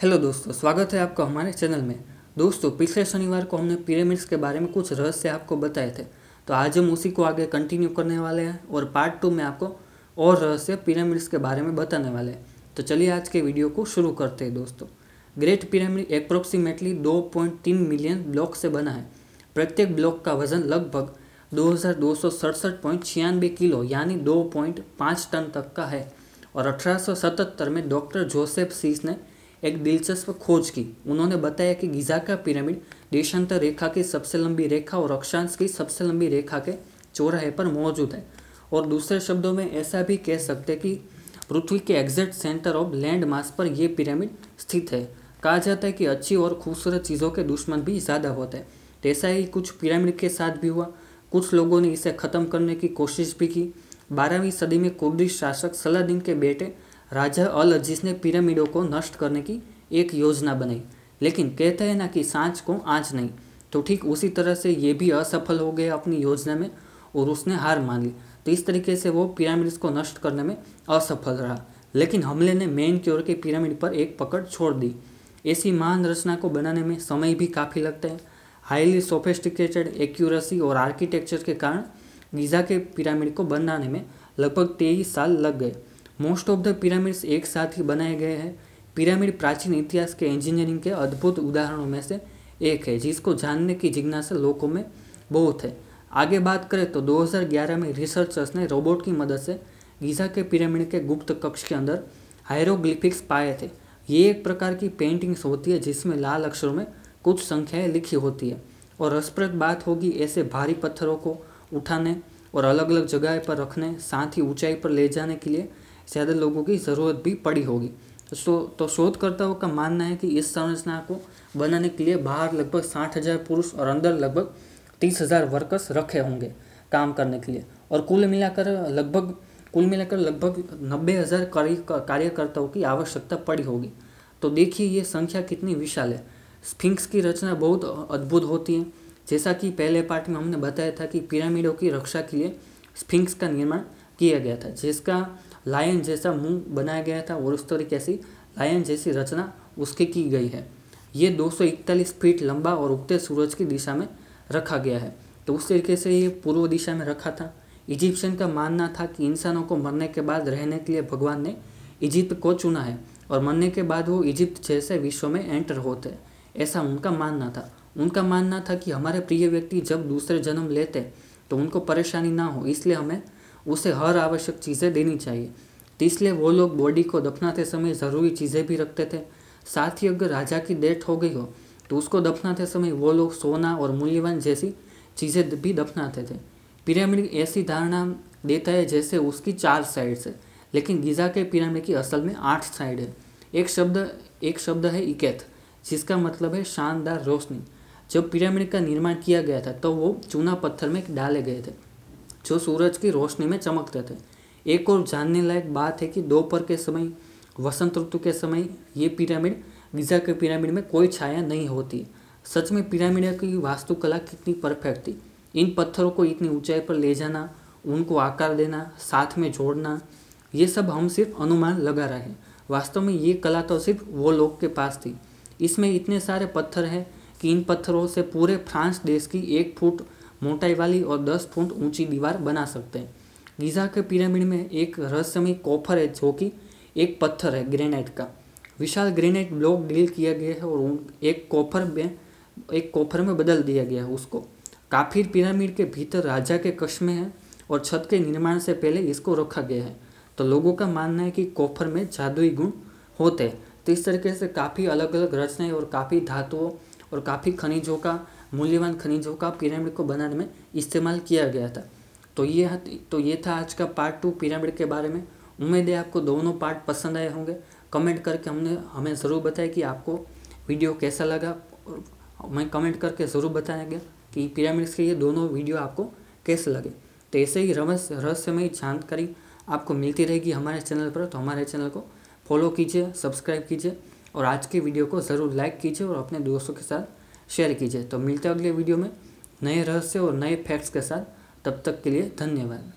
Hello दोस्तों, स्वागत है आपका हमारे चैनल में। दोस्तों, पिछले शनिवार को हमने पिरामिड्स के बारे में कुछ रहस्य आपको बताए थे। तो आज हम उसी को आगे कंटिन्यू करने वाले हैं और पार्ट टू में आपको और रहस्य पिरामिड्स के बारे में बताने वाले हैं। तो चलिए आज के वीडियो को शुरू करते हैं दोस्तों। ग्रेट पिरामिड अप्रोक्सीमेटली दो मिलियन ब्लॉक से बना है। प्रत्येक ब्लॉक का वज़न लगभग दो किलो, यानी दो टन तक का है। और अठारह सौ सतहत्तर में डॉक्टर जोसेफ सीस ने एक दिलचस्प खोज की। उन्होंने बताया कि गीजा का पिरामिड देशांतर रेखा की सबसे लंबी रेखा और अक्षांश की सबसे लंबी रेखा के चौराहे पर मौजूद है। और दूसरे शब्दों में ऐसा भी कह सकते कि पृथ्वी के exact centre of land mass पर यह पिरामिड स्थित है। कहा जाता है कि अच्छी और खूबसूरत चीज़ों के दुश्मन भी ज़्यादा होते हैं। तो ऐसा ही कुछ पिरामिड के साथ भी हुआ। कुछ लोगों ने इसे ख़त्म करने की कोशिश भी की। बारहवीं सदी में कुर्दिश शासक सलादीन के बेटे राजा अल अज़ीज़ ने पिरामिडों को नष्ट करने की एक योजना बनाई। लेकिन कहते हैं ना कि सांच को आँच नहीं। तो ठीक उसी तरह से ये भी असफल हो गया अपनी योजना में और उसने हार मान ली। तो इस तरीके से वो पिरामिड्स को नष्ट करने में असफल रहा। लेकिन हमले ने मेन क्योर के पिरामिड पर एक पकड़ छोड़ दी। ऐसी महान रचना को बनाने में समय भी काफ़ी लगता है। हाईली सोफेस्टिकेटेड एक्यूरेसी और आर्किटेक्चर के कारण गीज़ा के पिरामिड को बनाने में लगभग तेईस साल लग गए। मोस्ट ऑफ़ द पिरामिड्स एक साथ ही बनाए गए हैं। पिरामिड प्राचीन इतिहास के इंजीनियरिंग के अद्भुत उदाहरणों में से एक है, जिसको जानने की जिज्ञासा लोगों में बहुत है। आगे बात करें तो 2011 में रिसर्चर्स ने रोबोट की मदद से गीजा के पिरामिड के गुप्त कक्ष के अंदर हायरोग्लिफिक्स पाए थे। ये एक प्रकार की पेंटिंग्स होती है, जिसमें लाल अक्षरों में कुछ संख्याएँ लिखी होती है और रसप्रद बात होगी ऐसे भारी पत्थरों को उठाने और अलग अलग जगह पर रखने, साथ ही ऊंचाई पर ले जाने के लिए ज़्यादा लोगों की ज़रूरत भी पड़ी होगी। शो तो शोधकर्ताओं का मानना है कि इस संरचना को बनाने के लिए बाहर लगभग साठ हज़ार पुरुष और अंदर लगभग तीस हज़ार वर्कर्स रखे होंगे काम करने के लिए। और कुल मिलाकर, लगभग, कुल मिलाकर लगभग नब्बे हज़ार कार्यकर्ताओं की आवश्यकता पड़ी होगी। तो देखिए ये संख्या कितनी विशाल है। स्फिंक्स की रचना बहुत अद्भुत होती है। जैसा कि पहले पार्ट में हमने बताया था कि पिरामिडों की रक्षा के लिए स्फिंक्स का निर्माण किया गया था, जिसका लायन जैसा मुँह बनाया गया था और उस तरीके से लायन जैसी रचना उसकी की गई है। ये 241 फीट लंबा और उगते सूरज की दिशा में रखा गया है। तो उस तरीके से ये पूर्व दिशा में रखा था। इजिप्शियन का मानना था कि इंसानों को मरने के बाद रहने के लिए भगवान ने इजिप्ट को चुना है और मरने के बाद वो इजिप्ट जैसे विश्व में एंटर होते। ऐसा उनका मानना था। उनका मानना था कि हमारे प्रिय व्यक्ति जब दूसरे जन्म लेते तो उनको परेशानी ना हो, इसलिए हमें उसे हर आवश्यक चीज़ें देनी चाहिए। तो इसलिए वो लोग बॉडी को दफनाते समय ज़रूरी चीज़ें भी रखते थे। साथ ही अगर राजा की डेथ हो गई हो तो उसको दफनाते समय वो लोग सोना और मूल्यवान जैसी चीज़ें भी दफनाते थे। पिरामिड ऐसी धारणा देता है जैसे उसकी चार साइड्स है, लेकिन गीज़ा के पिरामिड की असल में आठ साइड है। एक शब्द एक शब्द है इकेथ जिसका मतलब है शानदार रोशनी। जब पिरामिड का निर्माण किया गया था तो वो चूना पत्थर में डाले गए थे। जो सूरज की रोशनी में चमकते थे। एक और जानने लायक बात है कि दोपहर के समय, वसंत ऋतु के समय ये पिरामिड, गिजा के पिरामिड में कोई छाया नहीं होती। सच में पिरामिड की वास्तुकला कितनी परफेक्ट थी। इन पत्थरों को इतनी ऊंचाई पर ले जाना, उनको आकार देना, साथ में जोड़ना, ये सब हम सिर्फ़ अनुमान लगा रहे हैं। वास्तव में ये कला तो सिर्फ़ वो लोग के पास थी। इसमें इतने सारे पत्थर हैं कि इन पत्थरों से पूरे फ्रांस देश की एक फुट मोटाई वाली और दस फुट ऊँची दीवार बना सकते हैं गीज़ा के पिरामिड में एक रहस्यमय कॉफर है जो कि एक पत्थर है ग्रेनाइट का विशाल ग्रेनाइट ब्लॉक डील किया गया है और एक कॉफर में एक कॉफर में बदल दिया गया है उसको काफिर पिरामिड के भीतर राजा के कक्ष में है और छत के निर्माण से पहले इसको रखा गया है तो लोगों का मानना है कि कॉफर में जादुई गुण होते हैं तो इस तरीके से काफ़ी अलग अलग रचनाएँ और काफ़ी धातुओं और काफ़ी खनिजों का मूल्यवान खनिजों का पिरामिड को बनाने में इस्तेमाल किया गया था। तो ये तो ये था आज का पार्ट टू पिरामिड के बारे में। उम्मीद है आपको दोनों पार्ट पसंद आए होंगे। कमेंट करके हमने, हमें ज़रूर बताया कि आपको वीडियो कैसा लगा। और मैं कमेंट करके ज़रूर बताएँगे कि पिरामिड्स के ये दोनों वीडियो आपको कैसे लगे। तो ऐसे ही रमस, रहस्यमय जानकारी आपको मिलती रहेगी हमारे चैनल पर। तो हमारे चैनल को फॉलो कीजिए सब्सक्राइब कीजिए। और आज के वीडियो को ज़रूर लाइक कीजिए और अपने दोस्तों के साथ शेयर कीजिए। तो मिलते हैं अगले वीडियो में नए रहस्य और नए फैक्ट्स के साथ। तब तक के लिए धन्यवाद।